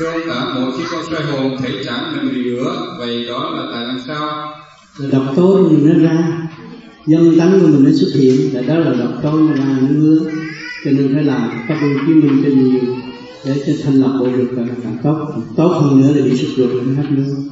thưa ông cả một khi con xoay hồn thấy trán mình bị ngứa vậy đó là tại làm sao? Độc tố mình nó ra. Dân tánh của mình nó xuất hiện, là đó là độc tố nó ra nó ngứa. Cho nên phải làm các ơn chứng minh cho nhiều, để cho thanh lọc bộ được là càng tốt. Tốt hơn nữa là bị sụt ruột, nó hết luôn